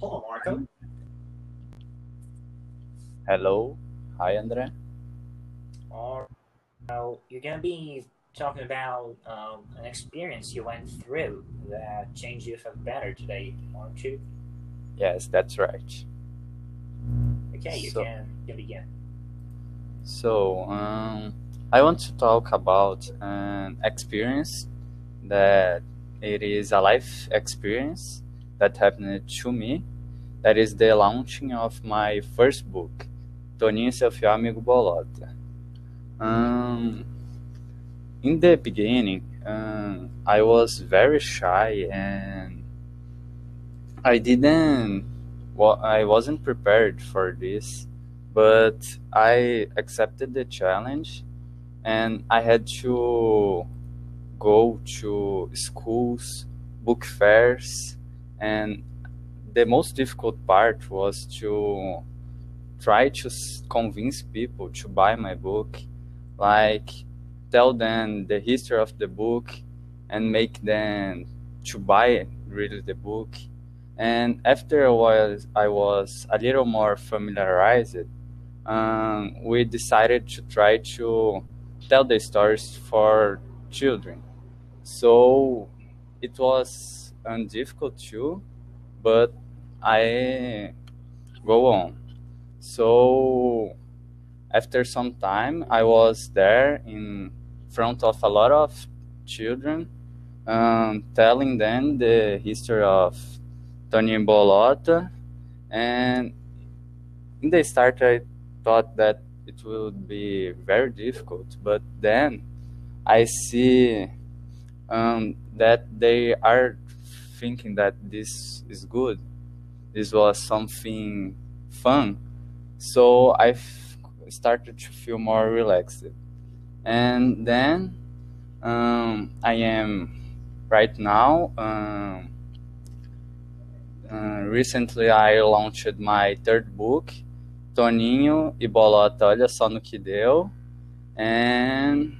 Hello, Marco. Hello. Hi, André. Or, well, you're gonna be talking about um, an experience you went through that changed you for better today, aren't you? Yes, that's right. Okay, you So- can you can begin. So, um, I want to talk about an experience that it is a life experience that happened to me. That is the launching of my first book, Toninho Seu Amigo Bolota. Um, in the beginning, um, I was very shy and I didn't, well, I wasn't prepared for this but I accepted the challenge and I had to go to schools, book fairs, and the most difficult part was to try to convince people to buy my book, like tell them the history of the book and make them to buy really the book. And after a while, I was a little more familiarized um, we decided to try to tell the stories for children. So it was um, difficult too, but I go on. So after some time, I was there in front of a lot of children, um, telling them the history of Tony Bolota, and in the start, I thought that it would be very difficult, but then I see um, that they are thinking that this is good. This was something fun, so I started to feel more relaxed. And then um, I am right now. Um, uh, recently, I launched my third book, Toninho e Bolota, olha só no que deu. And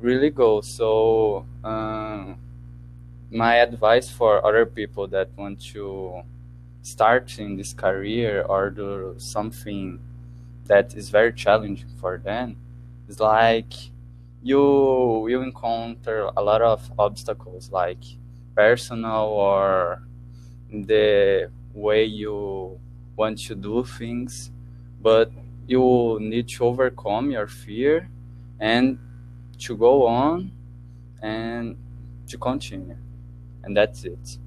really go. So, um, my advice for other people that want to start in this career or do something that is very challenging for them is like you will encounter a lot of obstacles, like personal or the way you want to do things, but you need to overcome your fear and to go on and to continue. And that's it.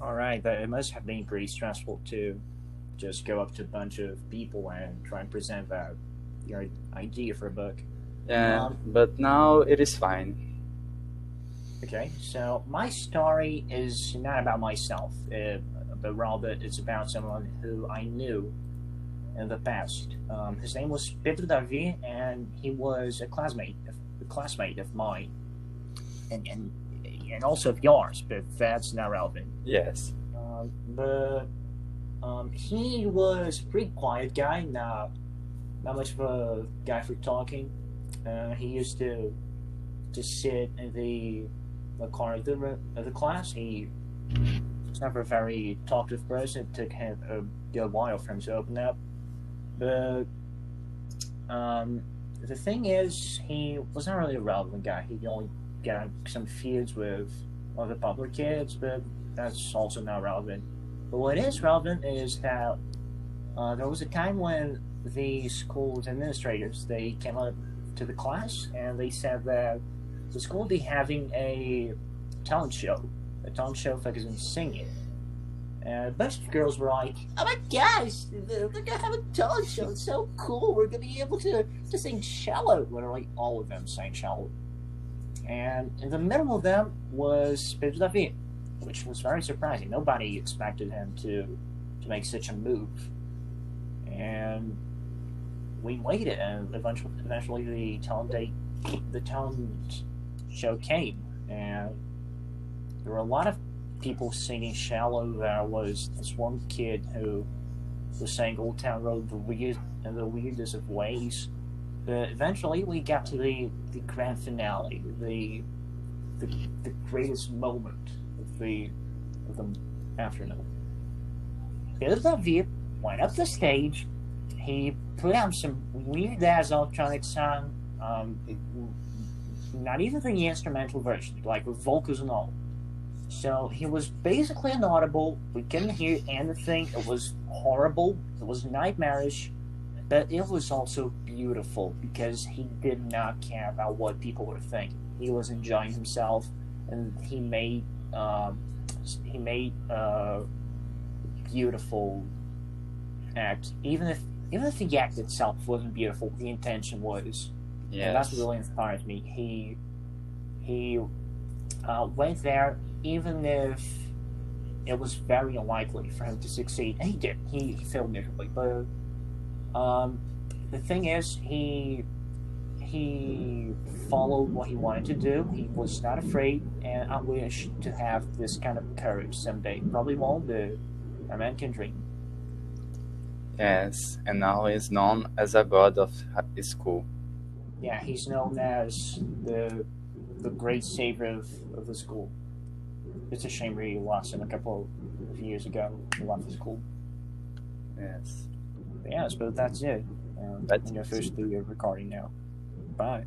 All right, but it must have been pretty stressful to just go up to a bunch of people and try and present that your idea for a book. Yeah, Um, but now it is fine. Okay, so my story is not about myself, uh, but rather it's about someone who I knew in the past. Um, his name was Pedro Davi, and he was a classmate, a classmate of mine, and and and also of yours, but that's not relevant. Yes. Um, but um, he was a pretty quiet guy, not not much of a guy for talking. Uh, he used to to sit in the the corner of the of the class. He was never a very talkative person. It took him a good while for him to open up. But um, the thing is, he was not really a relevant guy. He only got some feuds with other public kids, but that's also not relevant. But what is relevant is that uh, there was a time when the school's administrators they came up to the class and they said that the school would be having a talent show, a talent show focused on singing. And a bunch of girls were like, "Oh my gosh, they're they're gonna have a talent show! It's so cool! We're gonna be able to to sing Shallow." Literally, all of them sang Shallow. And in the middle of them was Pedro David, which was very surprising. Nobody expected him to to make such a move. And we waited, and eventually, eventually the talent day, the talent show came, and there were a lot of people singing "Shallow." There was this one kid who was saying "Old Town Road" the weird in the weirdest of ways. But eventually, we got to the the grand finale, the the, the greatest moment of the of the afternoon. built the VIP, went up the stage. He put out some weird ass electronic song. Um, not even the instrumental version, like with vocals and all. So he was basically inaudible. We couldn't hear anything. It was horrible. It was nightmarish. But it was also beautiful because he did not care about what people were thinking. He was enjoying himself, and he made um, he made uh, beautiful act. Even if even if the act itself wasn't beautiful, the intention was. Yes. And that's what really inspires me. He he uh, went there even if it was very unlikely for him to succeed. And he did. He, he failed miserably. But um, the thing is, he he followed what he wanted to do. He was not afraid, and I wish to have this kind of courage someday. Probably won't, but a man can dream. Yes, and now he's known as a god of school. Yeah, he's known as the the great savior of, of the school. It's a shame we lost him a couple of years ago. He left the school. Yes. But yeah, I suppose that's it. Um, That's I'm it. officially recording now. Bye.